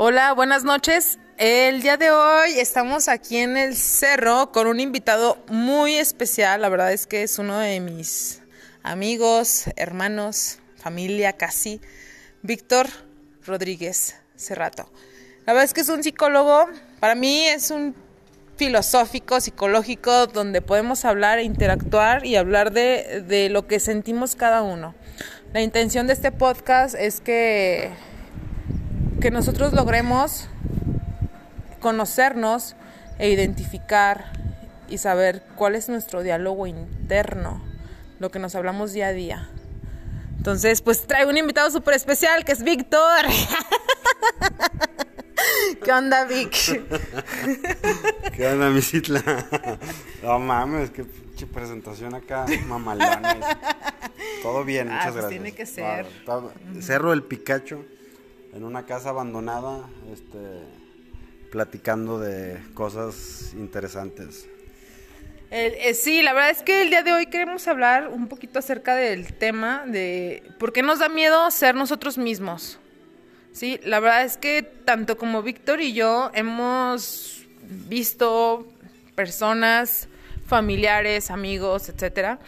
Hola, buenas noches. El día de hoy estamos aquí en el cerro con un invitado muy especial. La verdad es que es uno de mis amigos, hermanos, familia casi, Víctor Rodríguez Cerrato. La verdad es que es un psicólogo, para mí es un filosófico, psicológico, donde podemos hablar e interactuar y hablar de, de lo que sentimos cada uno. La intención de este podcast es que que nosotros logremos conocernos e identificar y saber cuál es nuestro diálogo interno, lo que nos hablamos día a día. Entonces, pues traigo un invitado súper especial que es Víctor. ¿Qué onda, Vic? ¿Qué onda, misitla? No mames, qué pinche presentación acá, mamalones. Todo bien, Ah, muchas pues gracias. tiene que ser. Todo- Cerro el Picacho, en una casa abandonada, este, platicando de cosas interesantes. El- eh, sí, la verdad es que el día de hoy queremos hablar un poquito acerca del tema de por qué nos da miedo ser nosotros mismos. Sí, la verdad es que tanto como Víctor y yo hemos visto personas, familiares, amigos, etcétera,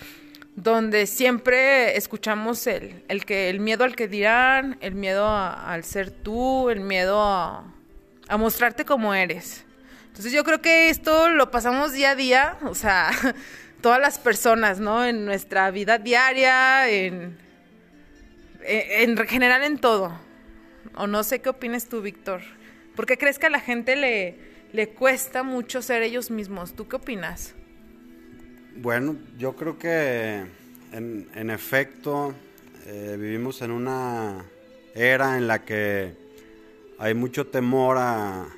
donde siempre escuchamos el, el que el miedo al que dirán, el miedo al ser tú, el miedo a, mostrarte como eres. Entonces yo creo que esto lo pasamos día a día, o sea, todas las personas, ¿no? En nuestra vida diaria, en, en, en general en todo. O no sé qué opinas tú, Víctor. ¿Por qué crees que a la gente le, le cuesta mucho ser ellos mismos? ¿Tú qué opinas? Bueno, yo creo que en, en efecto eh, vivimos en una era en la que hay mucho temor a,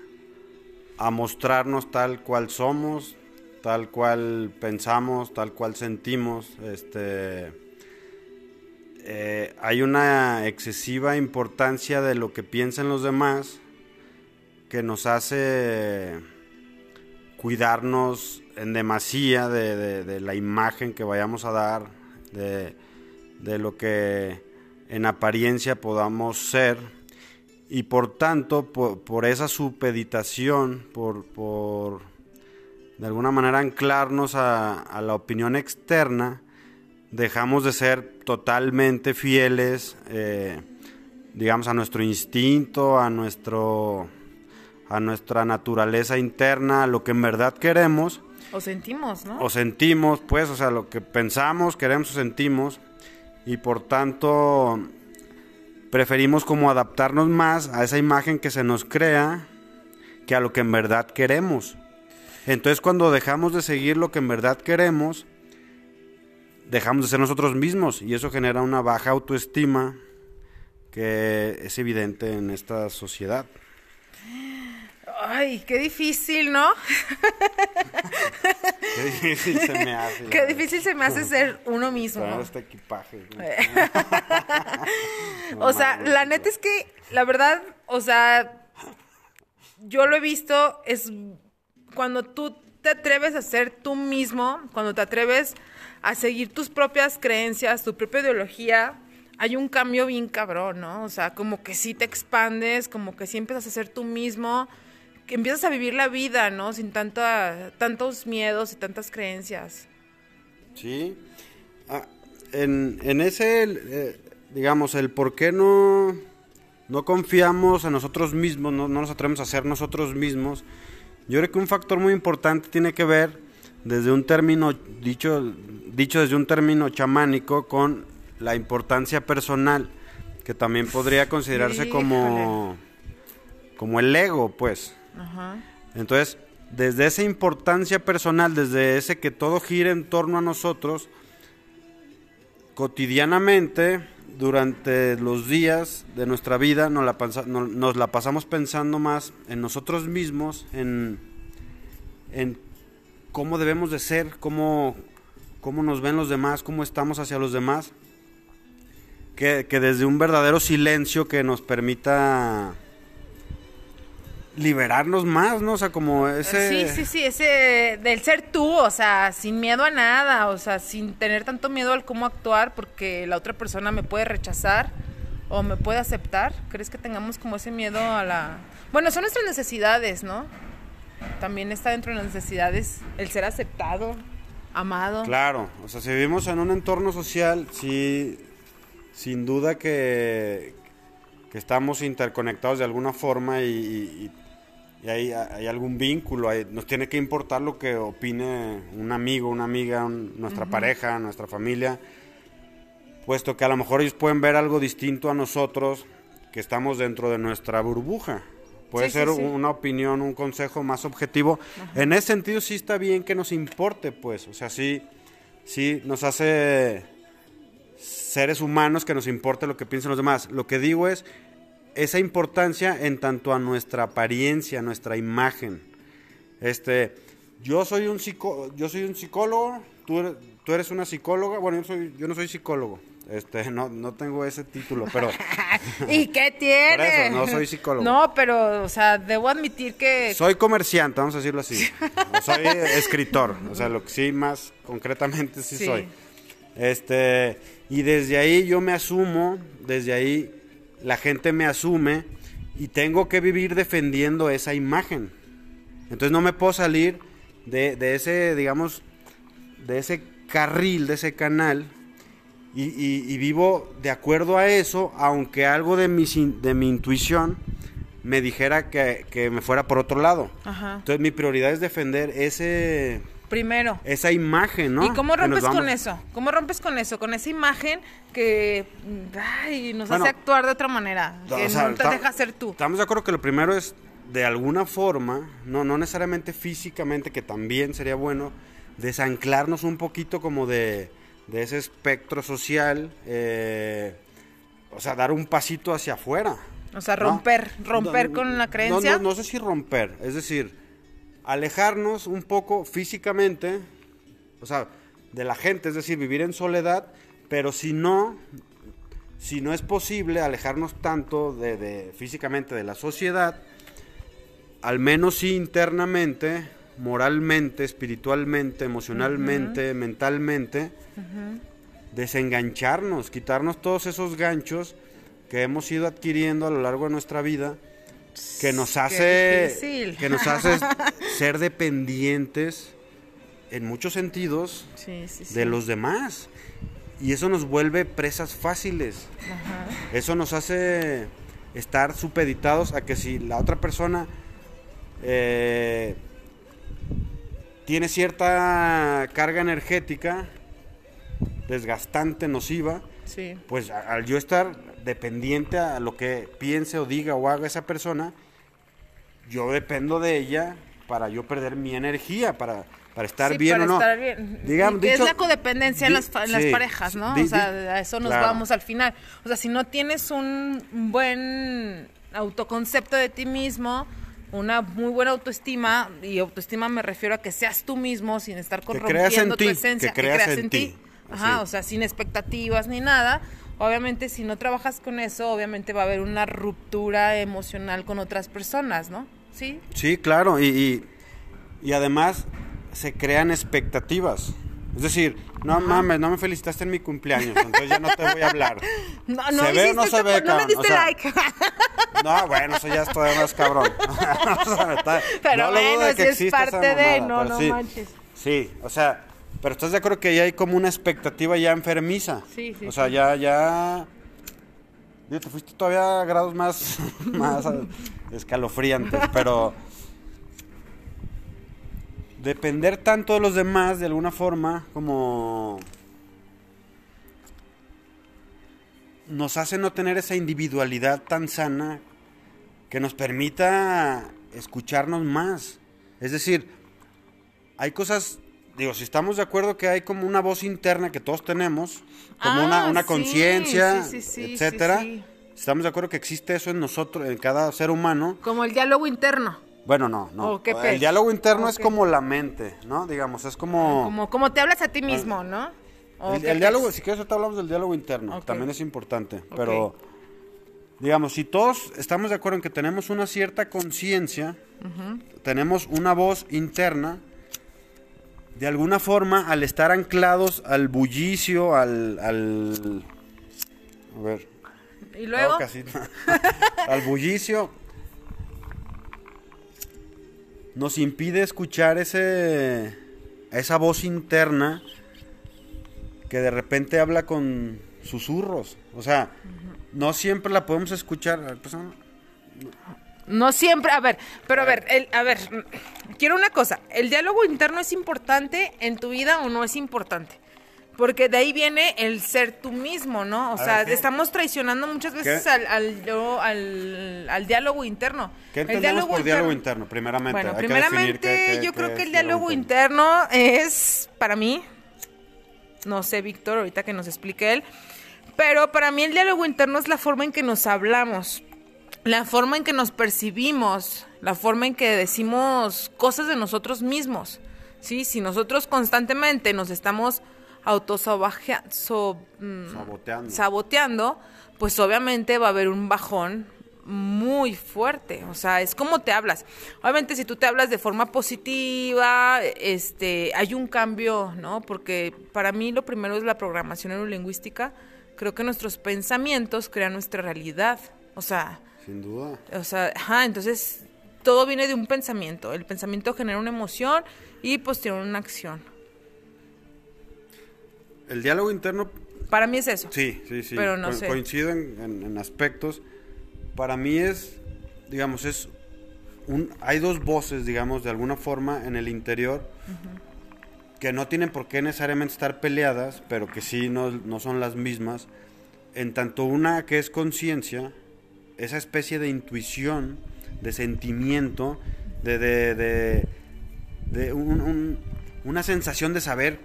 a mostrarnos tal cual somos, tal cual pensamos, tal cual sentimos. Este, eh, hay una excesiva importancia de lo que piensan los demás que nos hace cuidarnos en demasía de, de- la imagen que vayamos a dar, de, de lo que en apariencia podamos ser. Y por tanto, por, por esa supeditación, por, por de alguna manera anclarnos a, a la opinión externa, dejamos de ser totalmente fieles, eh, digamos, a nuestro instinto, a nuestro a nuestra naturaleza interna, a lo que en verdad queremos O sentimos, ¿no? o sentimos, pues, o sea, lo que pensamos, queremos o sentimos, y por tanto preferimos como adaptarnos más a esa imagen que se nos crea que a lo que en verdad queremos. Entonces cuando dejamos de seguir lo que en verdad queremos, dejamos de ser nosotros mismos y eso genera una baja autoestima que es evidente en esta sociedad. Ay, qué difícil, ¿no? Qué difícil se me hace. Qué difícil se me hace ser uno mismo. Traer este equipaje. ¿no? O sea, la neta es que, la verdad, o sea, yo lo he visto, es cuando tú te atreves a ser tú mismo, cuando te atreves a seguir tus propias creencias, tu propia ideología, hay un cambio bien cabrón, ¿no? O sea, como que sí te expandes, como que sí empiezas a ser tú mismo, que empiezas a vivir la vida, ¿no? Sin tanta, tantos miedos y tantas creencias. Sí. Ah, en, en ese, eh, digamos, el por qué no, no confiamos en nosotros mismos, no, no nos atrevemos a ser nosotros mismos, yo creo que un factor muy importante tiene que ver desde un término, dicho, dicho desde un término chamánico, con la importancia personal, que también podría considerarse como, como el ego, pues. Entonces, desde esa importancia personal, desde ese que todo gira en torno a nosotros, cotidianamente, durante los días de nuestra vida, nos la, pasamos pensando más en nosotros mismos, en, cómo debemos de ser, cómo, cómo nos ven los demás, cómo estamos hacia los demás, que desde un verdadero silencio que nos permita liberarnos más, ¿no? O sea, como ese... Sí, sí, sí, ese del ser tú, o sea, sin miedo a nada, o sea, sin tener tanto miedo al cómo actuar porque la otra persona me puede rechazar o me puede aceptar? ¿Crees que tengamos como ese miedo a la... Bueno, son nuestras necesidades, ¿no? También está dentro de las necesidades el ser aceptado, amado. Claro, o sea, si vivimos en un entorno social, sí, sin duda que, que estamos interconectados de alguna forma y, y, hay, hay, algún vínculo, nos tiene que importar lo que opine un amigo, una amiga, nuestra pareja, nuestra familia, puesto que a lo mejor ellos pueden ver algo distinto a nosotros que estamos dentro de nuestra burbuja. Puede ser una opinión, un consejo más objetivo. En ese sentido sí está bien que nos importe, pues. O sea, sí, sí nos hace seres humanos que nos importe lo que piensen los demás. Lo que digo es esa importancia en tanto a nuestra apariencia, nuestra imagen. Este, yo soy un psico, yo soy un psicólogo, tú eres, tú eres una psicóloga, bueno, yo soy yo no soy psicólogo. Este, no, no tengo ese título, pero... ¿Y qué tiene? no soy psicólogo. No, pero, o sea, debo admitir que... Soy comerciante, vamos a decirlo así. soy escritor, o sea, lo que sí más concretamente sí, soy. Este, y desde ahí yo me asumo, desde ahí la gente me asume y tengo que vivir defendiendo esa imagen. Entonces no me puedo salir de, de ese, digamos, de ese carril, de ese canal y, vivo de acuerdo a eso, aunque algo de mi, de mi intuición me dijera que, me fuera por otro lado. Entonces mi prioridad es defender ese... Primero. Esa imagen, ¿no? ¿Y cómo rompes con eso? ¿Cómo rompes con eso? Con esa imagen que nos hace actuar de otra manera, que no te deja ser tú. Estamos de acuerdo que lo primero es, de alguna forma, no, no necesariamente físicamente, que también sería bueno, desanclarnos un poquito como de de ese espectro social, eh, o sea, dar un pasito hacia afuera. O sea, romper, romper con la creencia. No, sé si romper, es decir, alejarnos un poco físicamente, o sea, de la gente, es decir, vivir en soledad, pero si no, si no es posible alejarnos tanto de, físicamente de la sociedad, al menos sí internamente, moralmente, espiritualmente, emocionalmente, mentalmente, desengancharnos, quitarnos todos esos ganchos que hemos ido adquiriendo a lo largo de nuestra vida, que nos hace, que nos hace ser dependientes en muchos sentidos de los demás. Y eso nos vuelve presas fáciles. Eso nos hace estar supeditados a que si la otra persona eh, tiene cierta carga energética, desgastante, nociva, pues al yo estar dependiente a lo que piense o diga o haga esa persona, yo dependo de ella para yo perder mi energía, para, para estar bien o no. Estar bien. es la codependencia en, las, parejas, ¿no? o sea, a eso nos vamos al final. O sea, si no tienes un buen autoconcepto de ti mismo, una muy buena autoestima, y autoestima me refiero a que seas tú mismo sin estar corrompiendo tu esencia, que creas, en, ti. Ajá, o sea, sin expectativas ni nada. Obviamente, si no trabajas con eso, obviamente va a haber una ruptura emocional con otras personas, ¿no? Sí. Sí, claro, y, y, además se crean expectativas. Es decir, no mames, no me felicitaste en mi cumpleaños, entonces ya no te voy a hablar. No, no ¿Se ve o no se ve, No me diste like. No, bueno, eso ya es todavía más cabrón. pero no bueno, si es parte de, no, no manches. Sí, o sea, pero estás de acuerdo que ya hay como una expectativa ya enfermiza. Sí, sí. O sea, ya, ya. Digo, te fuiste todavía a grados más, más escalofriantes, pero depender tanto de los demás de alguna forma como nos hace no tener esa individualidad tan sana que nos permita escucharnos más. Es decir, hay cosas, digo, si estamos de acuerdo que hay como una voz interna que todos tenemos, como una, ah, conciencia, etcétera. Estamos de acuerdo que existe eso en nosotros, en cada ser humano. Como el diálogo interno. Bueno, no, no. el diálogo interno es como la mente, ¿no? Digamos, es como... Como, como te hablas a ti mismo, ¿no? El, diálogo, si quieres, ahorita hablamos del diálogo interno, también es importante, pero digamos, si todos estamos de acuerdo en que tenemos una cierta conciencia, tenemos una voz interna, de alguna forma, al estar anclados al bullicio, al, al a ver, ¿Y luego? Casi. Al bullicio nos impide escuchar ese esa voz interna que de repente habla con susurros. O sea, no siempre la podemos escuchar. Pues, no, No siempre, a ver, pero a ver, el, a ver, quiero una cosa, ¿el diálogo interno es importante en tu vida o no es importante? Porque de ahí viene el ser tú mismo, ¿no? O A sea, estamos traicionando muchas veces al, al, al, al diálogo interno. ¿Qué El entendemos por diálogo interno? Primeramente, Bueno, hay primeramente definir qué- qué- yo qué creo que el diálogo interno es, para mí, no sé, Víctor, ahorita que nos explique él, pero para mí el diálogo interno es la forma en que nos hablamos, la forma en que nos percibimos, la forma en que decimos cosas de nosotros mismos. ¿sí? Si nosotros constantemente nos estamos autosaboteando, Saboteando. saboteando, pues obviamente va a haber un bajón muy fuerte, o sea, es como te hablas. Obviamente si tú te hablas de forma positiva, este, hay un cambio, ¿no? Porque para mí lo primero es la programación neurolingüística. Creo que nuestros pensamientos crean nuestra realidad. O sea, Sin duda. o sea, ajá, entonces todo viene de un pensamiento. El pensamiento genera una emoción y posterior una acción. El diálogo interno, Para mí es eso. sí, sí, sí. Pero no co- sé. Coincido en, en- en aspectos. Para mí es, digamos, es un, hay dos voces, digamos, de alguna forma en el interior que no tienen por qué necesariamente estar peleadas, pero que sí no, no son las mismas. En tanto una que es conciencia, esa especie de intuición, de sentimiento, de, de, de, de un- un- una sensación de saber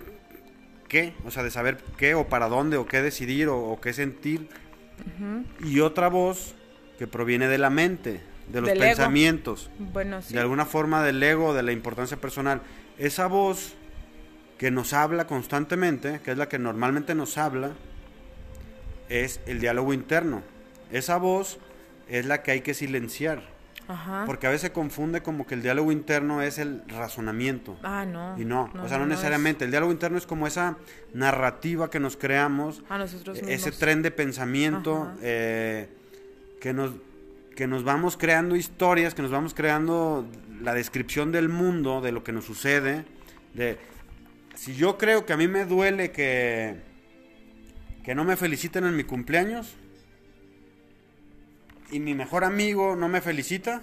qué, o sea, de saber qué o para dónde o qué decidir o, o qué sentir. Y otra voz que proviene de la mente, de los Del pensamientos Bueno, sí. de alguna forma del ego, de la importancia personal. Esa voz que nos habla constantemente, que es la que normalmente nos habla, es el diálogo interno. Esa voz es la que hay que silenciar, Ajá. porque a veces se confunde como que el diálogo interno es el razonamiento. Ah, no. Y no, o sea, no, necesariamente. El diálogo interno es como esa narrativa que nos creamos, A nosotros e- mismos. ese tren de pensamiento eh, que nos que nos vamos creando historias, que nos vamos creando la descripción del mundo, de lo que nos sucede, de si yo creo que a mí me duele que que no me feliciten en mi cumpleaños y mi mejor amigo no me felicita,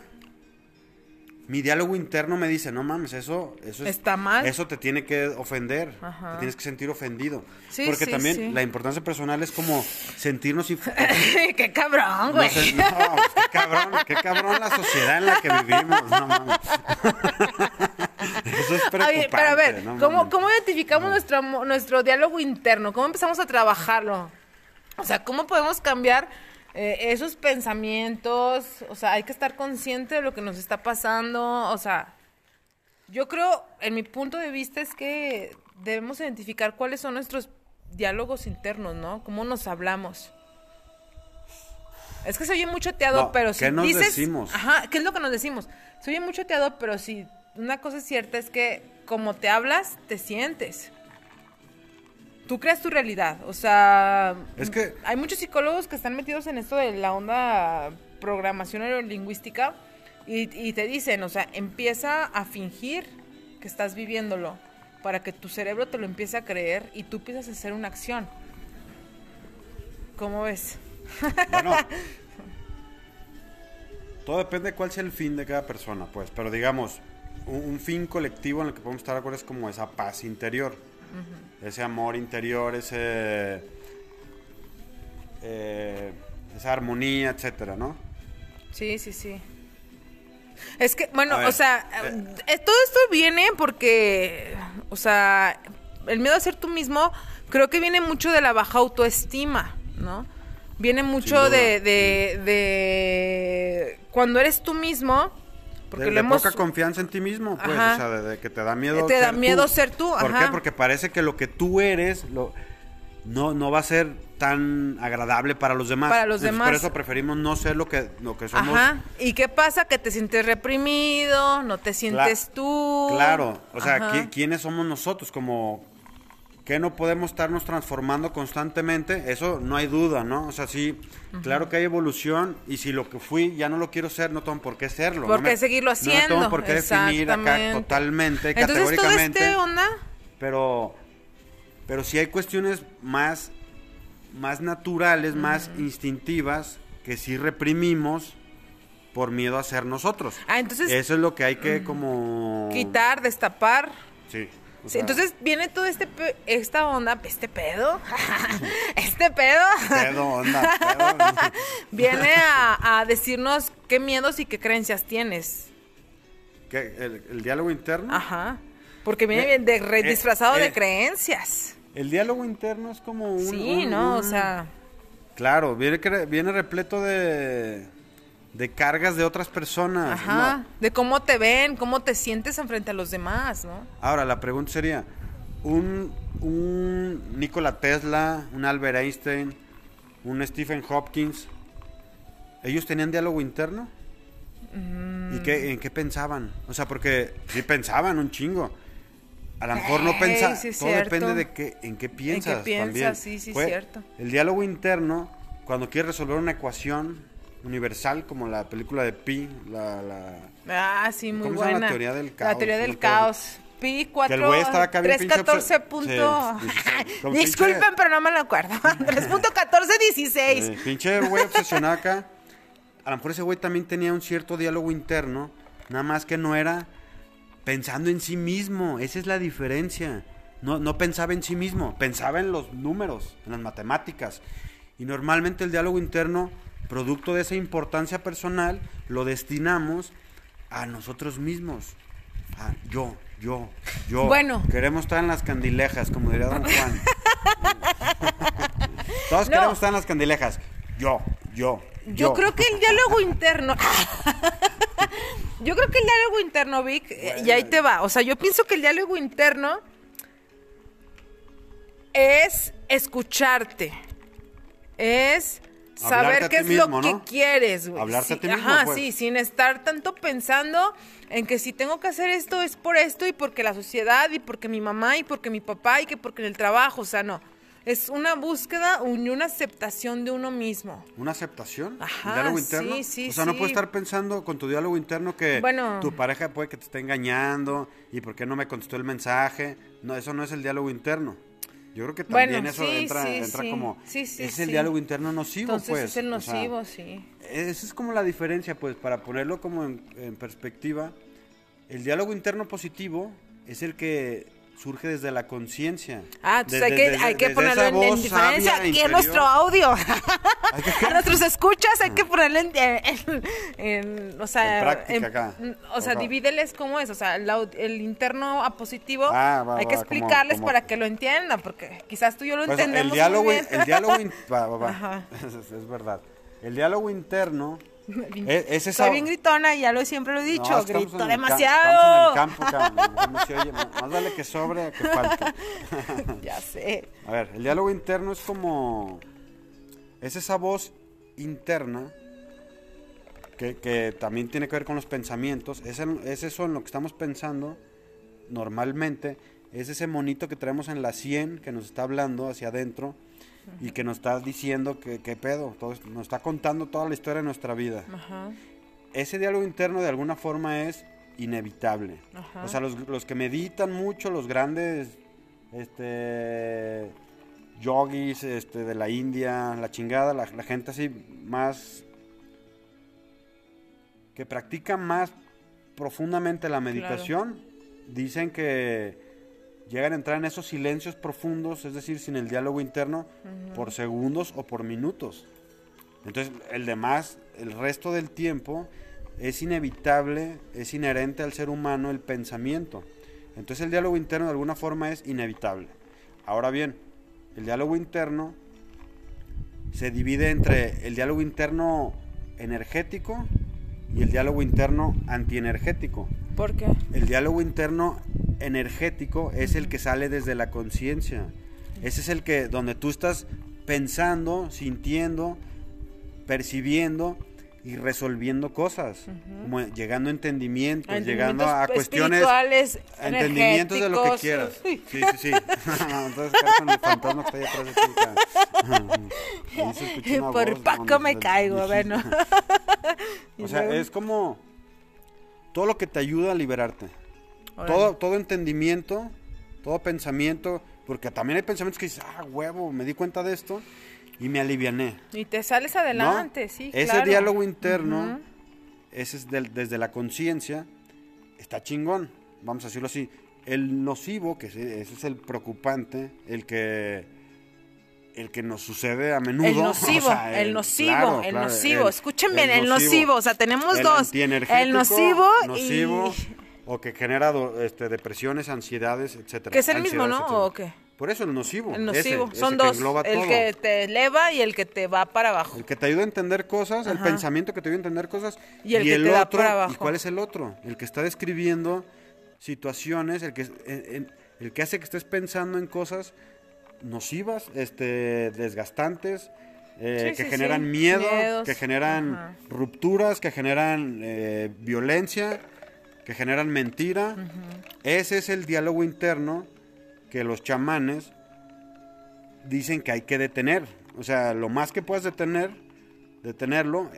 mi diálogo interno me dice, no mames, eso, eso es- Está mal. Eso te tiene que ofender, Ajá. te tienes que sentir ofendido. Sí, Porque sí, también sí. la importancia personal es como sentirnos... y- qué cabrón, no, güey. sé, no, pues, qué cabrón, qué cabrón la sociedad en la que vivimos, no mames. Eso es preocupante. Oye, pero a ver, no ¿cómo. ¿cómo identificamos nuestro, nuestro diálogo interno? ¿Cómo empezamos a trabajarlo? O sea, ¿cómo podemos cambiar eh, esos pensamientos? O sea, hay que estar consciente de lo que nos está pasando. O sea, yo creo, en mi punto de vista, es que debemos identificar cuáles son nuestros diálogos internos, ¿no? Cómo nos hablamos. Es que se oye muy choteado, No, pero ¿qué si nos dices... decimos? Ajá, ¿qué es lo que nos decimos? Se oye muy choteado, pero si una cosa es cierta es que como te hablas, te sientes. Tú creas tu realidad. O sea, Es que- hay muchos psicólogos que están metidos en esto de la onda programación neurolingüística y, y te dicen, o sea, empieza a fingir que estás viviéndolo para que tu cerebro te lo empiece a creer y tú empiezas a hacer una acción. ¿Cómo ves? Bueno, todo depende de cuál sea el fin de cada persona, pues. Pero digamos, un, un fin colectivo en el que podemos estar de acuerdo es como esa paz interior. Ese amor interior, ese... eh, esa armonía, etcétera, ¿no? Sí, sí, sí. Es que, bueno, ver, o sea, eh. eh, todo esto viene porque, o sea, el miedo a ser tú mismo creo que viene mucho de la baja autoestima, ¿no? Viene mucho de, de cuando eres tú mismo, porque de, lo de hemos... poca confianza en ti mismo, pues, Ajá. o sea, de, de que te da miedo Te da ser miedo tú. ser tú, ¿Por ajá. qué? Porque parece que lo que tú eres lo, no, no va a ser tan agradable para los demás. Para los Entonces, demás. Por eso preferimos no ser lo que, lo que somos. Ajá. ¿Y qué pasa? Que te sientes reprimido, no te sientes tú. Claro, o sea, Ajá. ¿qui- ¿quiénes somos nosotros como, que no podemos estarnos transformando constantemente, eso no hay duda, ¿no? O sea, sí, claro que hay evolución y si lo que fui ya no lo quiero ser, no tengo por qué serlo. ¿Por no qué seguirlo haciendo? No tengo por qué definir acá totalmente, Entonces, ¿todo categóricamente. este onda? Pero, pero sí hay cuestiones más, más naturales, más instintivas, que sí reprimimos por miedo a ser nosotros. Ah, entonces- Eso es lo que hay que como... Quitar, destapar. Sí. O Sí, sea, entonces viene todo este esta onda, este pedo, este pedo, Pedo, onda, pedo. viene a, a decirnos qué miedos y qué creencias tienes. ¿Qué? ¿El, el diálogo interno? Ajá. Porque viene Eh, bien de, re- eh, disfrazado de eh. creencias. El diálogo interno es como un... Sí, un- ¿no? O sea, Claro, viene, viene repleto de, de cargas de otras personas. ajá. ¿no? De cómo te ven, cómo te sientes frente a los demás, ¿no? Ahora, la pregunta sería, un, un Nikola Tesla, un Albert Einstein, un Stephen Hopkins, ¿ellos tenían diálogo interno? ¿Y qué, en qué pensaban? O sea, porque sí pensaban un chingo. A lo mejor no pensaban. sí todo cierto. depende de qué, en qué piensas. piensas, también. sí, sí Fue cierto. El diálogo interno, cuando quieres resolver una ecuación universal, como la película de Pi, la, la, Ah, sí, muy ¿Cómo se llama buena. la teoría del La caos? teoría No del caos. Pi 4, Que el güey estaba acá bien pinche 314 obse- punto... Sí, Disculpen, pinche- pero no me lo acuerdo. 3.1416. Eh, pinche güey obsesionado acá. A lo mejor ese güey también tenía un cierto diálogo interno, nada más que no era pensando en sí mismo. Esa es la diferencia. No, no pensaba en sí mismo, pensaba en los números, en las matemáticas. Y normalmente el diálogo interno, producto de esa importancia personal, lo destinamos a nosotros mismos. A yo, yo, yo. Bueno. Queremos estar en las candilejas, como diría Don Juan. Todos No. queremos estar en las candilejas. Yo, yo. Yo creo que el diálogo interno. yo creo que el diálogo interno, Vic, eh, y ahí te va. O sea, yo pienso que el diálogo interno es escucharte. Es saber qué es mismo, lo que quieres, güey. Hablarte Sí, a ti mismo, Ajá, pues. sí, sin estar tanto pensando en que si tengo que hacer esto es por esto y porque la sociedad y porque mi mamá y porque mi papá y que porque en el trabajo, o sea, no. Es una búsqueda y una aceptación de uno mismo. ¿Una aceptación? Ajá, ¿El diálogo interno? sí, sí, o sea, no sí. puedes estar pensando con tu diálogo interno que Bueno. tu pareja puede que te esté engañando y por qué no me contestó el mensaje. No, eso no es el diálogo interno. Yo creo que también Bueno, eso sí, entra, sí, entra sí. como... Es el diálogo interno nocivo, Entonces pues. es el o sea, nocivo, sí. esa es como la diferencia, pues, para ponerlo como en, en perspectiva. El diálogo interno positivo es el que surge desde la conciencia. Ah, entonces Desde- hay que, desde- hay que ponerlo en, en diferencia aquí interior. en nuestro audio. Que- A nuestros escuchas hay que ponerlo en, en- en- o sea, acá. o sea, Ajá. divídeles cómo es, o sea, el, au- el interno a positivo, Ah, va, hay que va, explicarles como- para que lo entiendan, porque quizás tú y yo lo Pues, entendemos el diálogo, muy bien. el diálogo, va, es verdad. El diálogo interno es, es esa. Soy bien gritona y ya lo siempre lo he dicho, No, grito demasiado. Estamos en el campo, oye, más vale que sobre a que falte. ya sé. A ver, el diálogo interno es como. Es esa voz interna que, que también tiene que ver con los pensamientos. Es, es eso en lo que estamos pensando normalmente. Es ese monito que traemos en la sien que nos está hablando hacia adentro y que nos está diciendo que qué pedo. Todo, nos está contando toda la historia de nuestra vida. Ajá. Ese diálogo interno de alguna forma es inevitable. Ajá. O sea, los, los que meditan mucho, los grandes este yogis este, de la India, la chingada, la, la gente así más que practica más profundamente la meditación, dicen que llegan a entrar en esos silencios profundos, es decir, sin el diálogo interno, por segundos o por minutos. Entonces, el demás, el resto del tiempo, es inevitable, es inherente al ser humano el pensamiento. Entonces, el diálogo interno de alguna forma es inevitable. Ahora bien, el diálogo interno se divide entre el diálogo interno energético y el diálogo interno antienergético. ¿Por qué? El diálogo interno energético es el que sale desde la conciencia. Ese es el que donde tú estás pensando, sintiendo, percibiendo y resolviendo cosas, como llegando a entendimientos, A llegando a cuestiones, a entendimientos de lo que quieras. Sí, sí, sí. Entonces, con el fantasma que está ahí atrás de ti. Por voz, Paco ¿no? me caigo, bueno. O sea, es como todo lo que te ayuda a liberarte. Órale. Todo, todo entendimiento, todo pensamiento, porque también hay pensamientos que dices, ah, huevo, me di cuenta de esto y me aliviané. Y te sales ¿no? adelante, sí, Ese claro. diálogo interno, ese es del- desde la conciencia, está chingón, vamos a decirlo así. El nocivo, que ese es el preocupante, el que el que nos sucede a menudo. El o nocivo, sea, el nocivo, claro, el claro, nocivo. el- Escuchen bien, el nocivo. O sea, tenemos el dos. El nocivo y- nocivo, o que genera este, depresiones, ansiedades, etcétera. Que es el mismo, ¿no? etcétera. ¿O qué? Por eso el nocivo. El nocivo. ese Son dos. El todo. que te eleva y el que te va para abajo. El que te ayuda a entender cosas, el pensamiento que te ayuda a entender cosas. Y el que te da otro, para abajo. ¿Y cuál es el otro? El que está describiendo situaciones, el que, el que hace que estés pensando en cosas nocivas, este, desgastantes, eh, Sí, que sí, generan sí. miedo, Miedos. que generan Ajá. rupturas, que generan eh, violencia, que generan mentira. Ese es el diálogo interno que los chamanes dicen que hay que detener. O sea, lo más que puedas detener, detenerlo,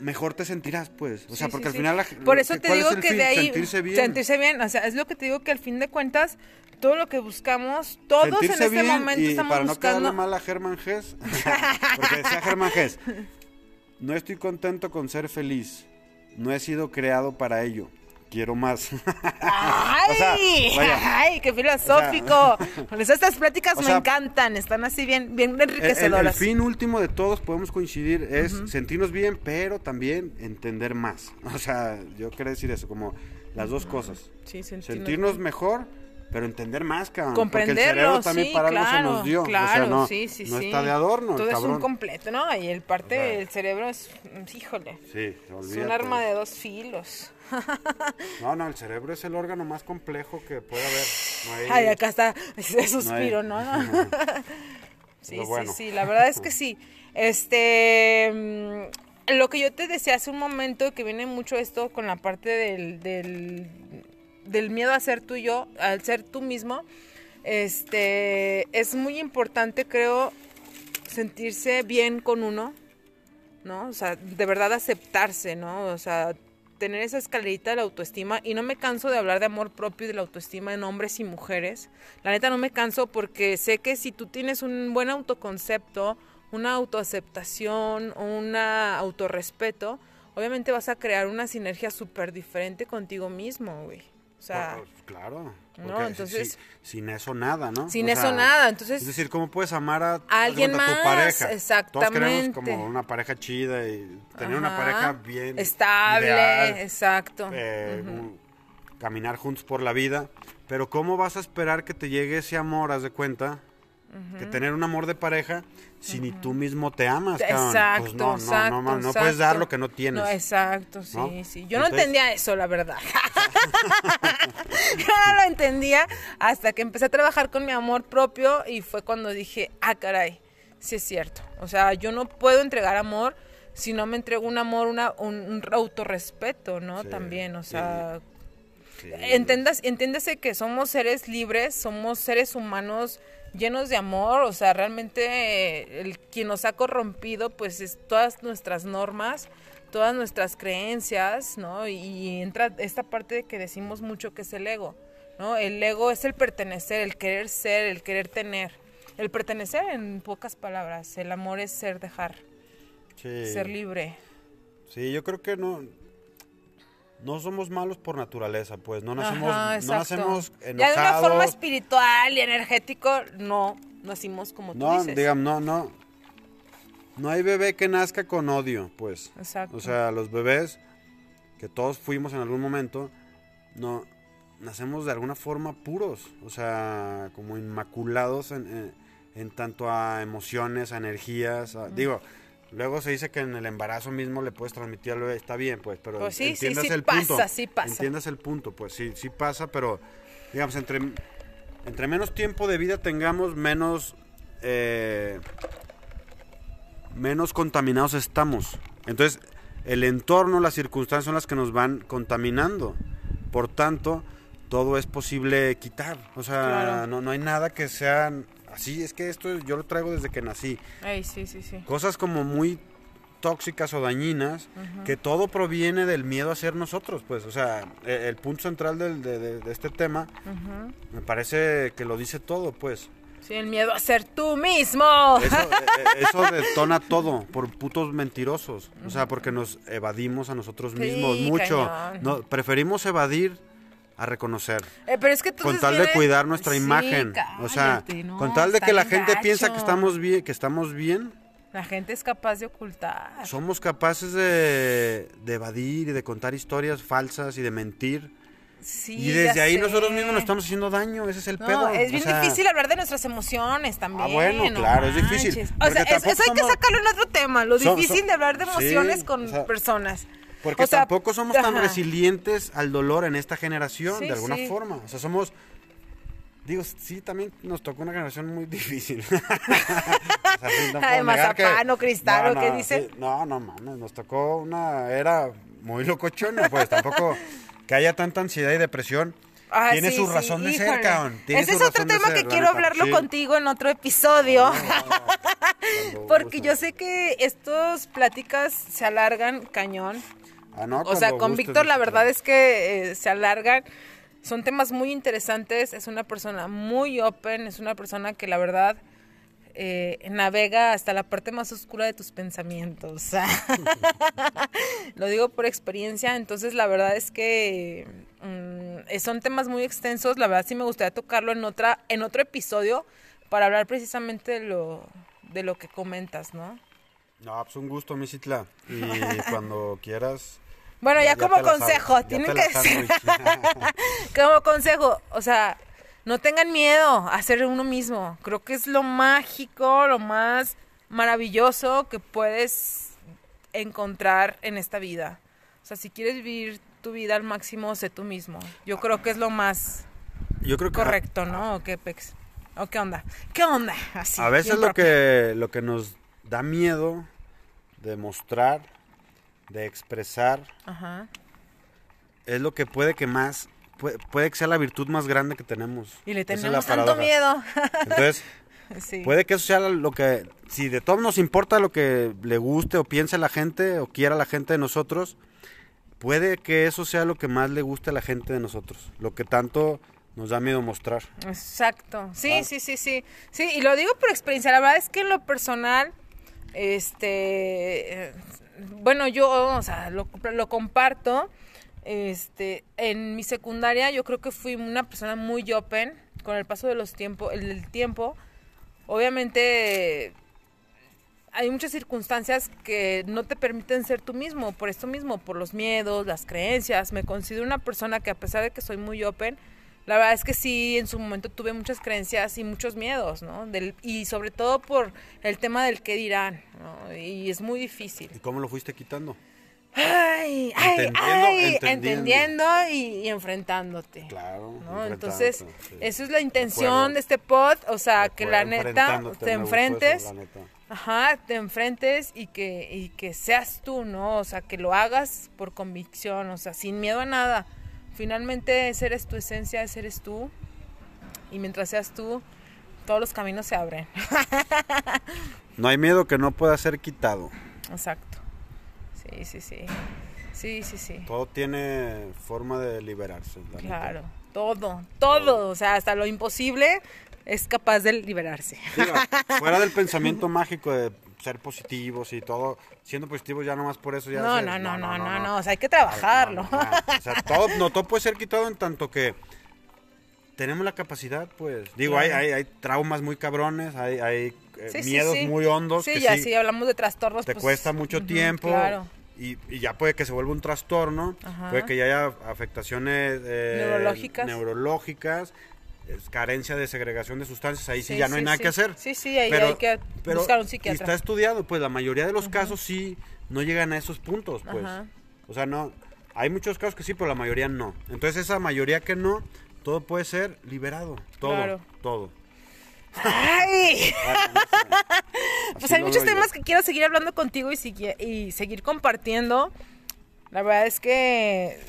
mejor te sentirás, pues. O sea, porque sí, al sí. final... la- Por eso te ¿cuál es digo que fin? de ahí. Sentirse bien. Sentirse bien. O sea, es lo que te digo que al fin de cuentas, todo lo que buscamos, todos Sentirse en este bien momento y estamos para no quedarle buscando. mal a Germán Gess, porque decía Germán Gess, no estoy contento con ser feliz, no he sido creado para ello, quiero más. ¡Ay! O sea, vaya. ¡Ay! ¡Qué filosófico! Eso estas pláticas O me encantan. Están así bien, bien El- el, el enriquecedoras. fin último de todos podemos coincidir es sentirnos bien, pero también entender más. O sea, yo quiero decir eso, como las dos cosas. Sí, sentirnos- Sentirnos mejor, pero entender más, cabrón. comprenderlo, porque el cerebro también sí, para algo claro, se nos dio. claro, o sea, no, sí, sí, no está de adorno, Todo el es un completo, ¿no? Y el parte O sea, del cerebro es, híjole, Sí, es un arma de dos filos. No, no, el cerebro es el órgano más complejo que puede haber. No hay- Ay, acá está ese suspiro, No sí, sí, bueno. sí, la verdad es que sí. Este, mm, lo que yo te decía hace un momento, que viene mucho esto con la parte del, del, del miedo a ser tú y yo, al ser tú mismo, este, es muy importante, creo, sentirse bien con uno, ¿no? O sea, de verdad aceptarse, ¿no? O sea, tener esa escalerita de la autoestima y no me canso de hablar de amor propio y de la autoestima en hombres y mujeres. La neta no me canso porque sé que si tú tienes un buen autoconcepto, una autoaceptación, un autorrespeto, obviamente vas a crear una sinergia súper diferente contigo mismo, güey. O sea, Pues, claro. No, entonces- si- sin eso nada, ¿no? sin O eso sea, nada, entonces- Es decir, ¿cómo puedes amar a, alguien cuenta, más, tu pareja? Todos exactamente. queremos como una pareja chida y tener una pareja bien estable, ideal, exacto. eh, un- caminar juntos por la vida. Pero ¿cómo vas a esperar que te llegue ese amor, haz de cuenta? Que tener un amor de pareja si ni tú mismo te amas, cabrón. Exacto, Pues no, no, exacto, no, no, no exacto. puedes dar lo que no tienes. No, exacto, sí, ¿no? sí. Yo no entendía eso, la verdad. Yo no lo entendía hasta que empecé a trabajar con mi amor propio y fue cuando dije, ah, caray, sí es cierto. O sea, yo no puedo entregar amor si no me entrego un amor, una, un, un autorrespeto, ¿no? Sí, También, o sí. sea, Sí. entendas, entiéndase que somos seres libres, somos seres humanos llenos de amor, o sea, realmente eh, el quien nos ha corrompido pues es todas nuestras normas, todas nuestras creencias, ¿no? Y entra esta parte de que decimos mucho que es el ego, ¿no? El ego es el pertenecer, el querer ser, el querer tener. El pertenecer en pocas palabras, el amor es ser dejar, Sí. ser libre. Sí, yo creo que no. No somos malos por naturaleza, pues. No nacemos, Ajá, no nacemos Ya de una enojados. forma espiritual y energético, no nacimos como tú No, dices. digamos, no, no. No hay bebé que nazca con odio, pues. Exacto. O sea, los bebés, que todos fuimos en algún momento, no nacemos de alguna forma puros. O sea, como inmaculados en, en- en tanto a emociones, a energías. a- Digo, luego se dice que en el embarazo mismo le puedes transmitir al bebé, está bien, pues, pero Pues sí, sí, sí el pasa, punto. sí pasa. Entiendas el punto, pues sí, sí pasa, pero digamos, entre, entre menos tiempo de vida tengamos, menos... eh, menos contaminados estamos. Entonces, el entorno, las circunstancias son las que nos van contaminando. Por tanto, todo es posible quitar. O sea, Claro. no, no hay nada que sea así. Es que esto yo lo traigo desde que nací. Ay, sí, sí, sí. Cosas como muy tóxicas o dañinas, que todo proviene del miedo a ser nosotros, pues, o sea, e- el, punto central del- de, de- de este tema, me parece que lo dice todo, pues. Sí, el miedo a ser tú mismo. Eso, eh, eh, eso detona todo por putos mentirosos. O sea, porque nos evadimos a nosotros Sí, mismos mucho. No, preferimos evadir a reconocer. Eh, pero es que Con tal de cuidar nuestra Sí, imagen. O sea, no, con tal de que la gente piensa que gacho. estamos bien, que estamos bien, La gente es capaz de ocultar. somos capaces de, de evadir y de contar historias falsas y de mentir. Sí, y desde ahí sé. nosotros mismos nos estamos haciendo daño. Ese es el No, pedo. es o bien sea, difícil hablar de nuestras emociones también. Ah, bueno, no claro, es difícil. O sea, es- eso hay que sacarlo en otro tema, lo difícil so- de hablar de sí, emociones con o sea, personas. Porque O sea, tampoco somos tan ajá. resilientes al dolor en esta generación, Sí, de alguna sí. forma. O sea, somos. Digo, sí, también nos tocó una generación muy difícil. O sea, no que- cristal, ¿o qué no, dicen? sí, no, no mames, nos tocó una era muy locochona, pues tampoco que haya tanta ansiedad y depresión. Ah, tiene sí, su sí, razón de ser, híjole. cabrón. Tiene Ese es otro tema ser, que quiero neta. hablarlo Sí. contigo en otro episodio. Porque yo sé que estas pláticas se alargan cañón. Ah, no, O sea, con gustes, Víctor la Víctor. verdad es que eh, se alargan. Son temas muy interesantes. Es una persona muy open. Es una persona que la verdad eh, navega hasta la parte más oscura de tus pensamientos. Lo digo por experiencia. Entonces la verdad es que mm, eh, son temas muy extensos. La verdad sí me gustaría tocarlo en otra en otro episodio para hablar precisamente de lo de lo que comentas, ¿no? No, pues un gusto, Misitla. Y cuando quieras. Bueno, ya, como te la consejo, ya tienen que sándwich. Como consejo, o sea, no tengan miedo a ser uno mismo. Creo que es lo mágico, lo más maravilloso que puedes encontrar en esta vida. O sea, si quieres vivir tu vida al máximo, sé tú mismo. Yo creo que es lo más Yo creo que correcto, ¿no? ¿O qué, Pex? ¿O qué onda? ¿Qué onda? Así, a veces lo propio. que, lo que nos da miedo de mostrar, de expresar, Ajá. es lo que puede que más, puede, puede que sea la virtud más grande que tenemos. Y le es tenemos tanto miedo. Entonces, sí. puede que eso sea lo que, si de todos nos importa lo que le guste o piense la gente o quiera la gente de nosotros, puede que eso sea lo que más le guste a la gente de nosotros, lo que tanto nos da miedo mostrar. Exacto. Sí, Ah. sí, sí, sí. Sí, y lo digo por experiencia. La verdad es que en lo personal, este, eh, bueno, yo, o sea, lo, comparto. Este, en mi secundaria yo creo que fui una persona muy open con el paso de los tiempos, el tiempo. Obviamente hay muchas circunstancias que no te permiten ser tú mismo, por esto mismo, por los miedos, las creencias. Me considero una persona que a pesar de que soy muy open, la verdad es que sí, en su momento tuve muchas creencias y muchos miedos, ¿no? Del, y sobre todo por el tema del qué dirán, ¿no? Y es muy difícil. ¿Y cómo lo fuiste quitando? Ay, ay, Entendiendo, ay, entendiendo. entendiendo y, y enfrentándote. Claro. ¿no? enfrentándote, Entonces, sí. eso es la intención de este pod, o sea, que la neta te eso, enfrentes, la neta. ajá, te enfrentes y que, y que seas tú, ¿no? O sea, que lo hagas por convicción, o sea, sin miedo a nada. Finalmente, esa eres tu esencia, ese eres tú. Y mientras seas tú, todos los caminos se abren. No hay miedo que no pueda ser quitado. Exacto. Sí, sí, sí. Sí, sí, sí. Todo tiene forma de liberarse. Claro. Todo, todo. O sea, hasta lo imposible es capaz de liberarse. Digo, fuera del pensamiento mágico de ser positivos y todo, siendo positivos ya nomás por eso ya No, no, no, no, no, no. O sea, hay que trabajarlo. O sea, todo, no, todo puede ser quitado en tanto que tenemos la capacidad, pues. Digo, hay, hay, hay traumas muy cabrones, hay, hay eh, Sí, sí, miedos sí. muy hondos Sí, que ya sí, si hablamos de trastornos. te pues, cuesta mucho tiempo Claro. y, y ya puede que se vuelva un trastorno, Ajá. puede que ya haya afectaciones eh, Neurológicas. neurológicas, carencia de segregación de sustancias, ahí sí, Sí, ya no hay nada sí. que hacer. Sí, sí, ahí hay que buscar un psiquiatra. está estudiado, pues la mayoría de los casos sí no llegan a esos puntos, pues. O sea, no, hay muchos casos que sí, pero la mayoría no. Entonces esa mayoría que no, todo puede ser liberado, todo, Claro. todo. Ay. pues hay muchos temas que quiero seguir hablando contigo y, y seguir compartiendo. La verdad es que,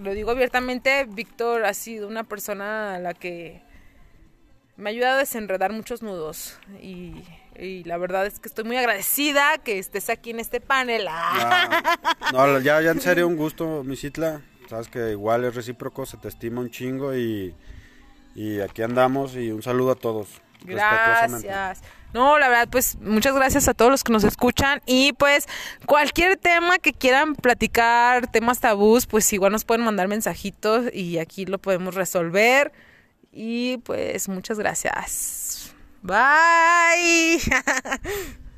lo digo abiertamente, Víctor ha sido una persona a la que me ha ayudado a desenredar muchos nudos y, la verdad es que estoy muy agradecida que estés aquí en este panel. No, ya, ya en serio un gusto, Misitla. Sabes que igual es recíproco, se te estima un chingo y, y aquí andamos y un saludo a todos. Gracias. No, la verdad, pues muchas gracias a todos los que nos escuchan y pues cualquier tema que quieran platicar, temas tabús, pues igual nos pueden mandar mensajitos y aquí lo podemos resolver. Y pues muchas gracias. Bye.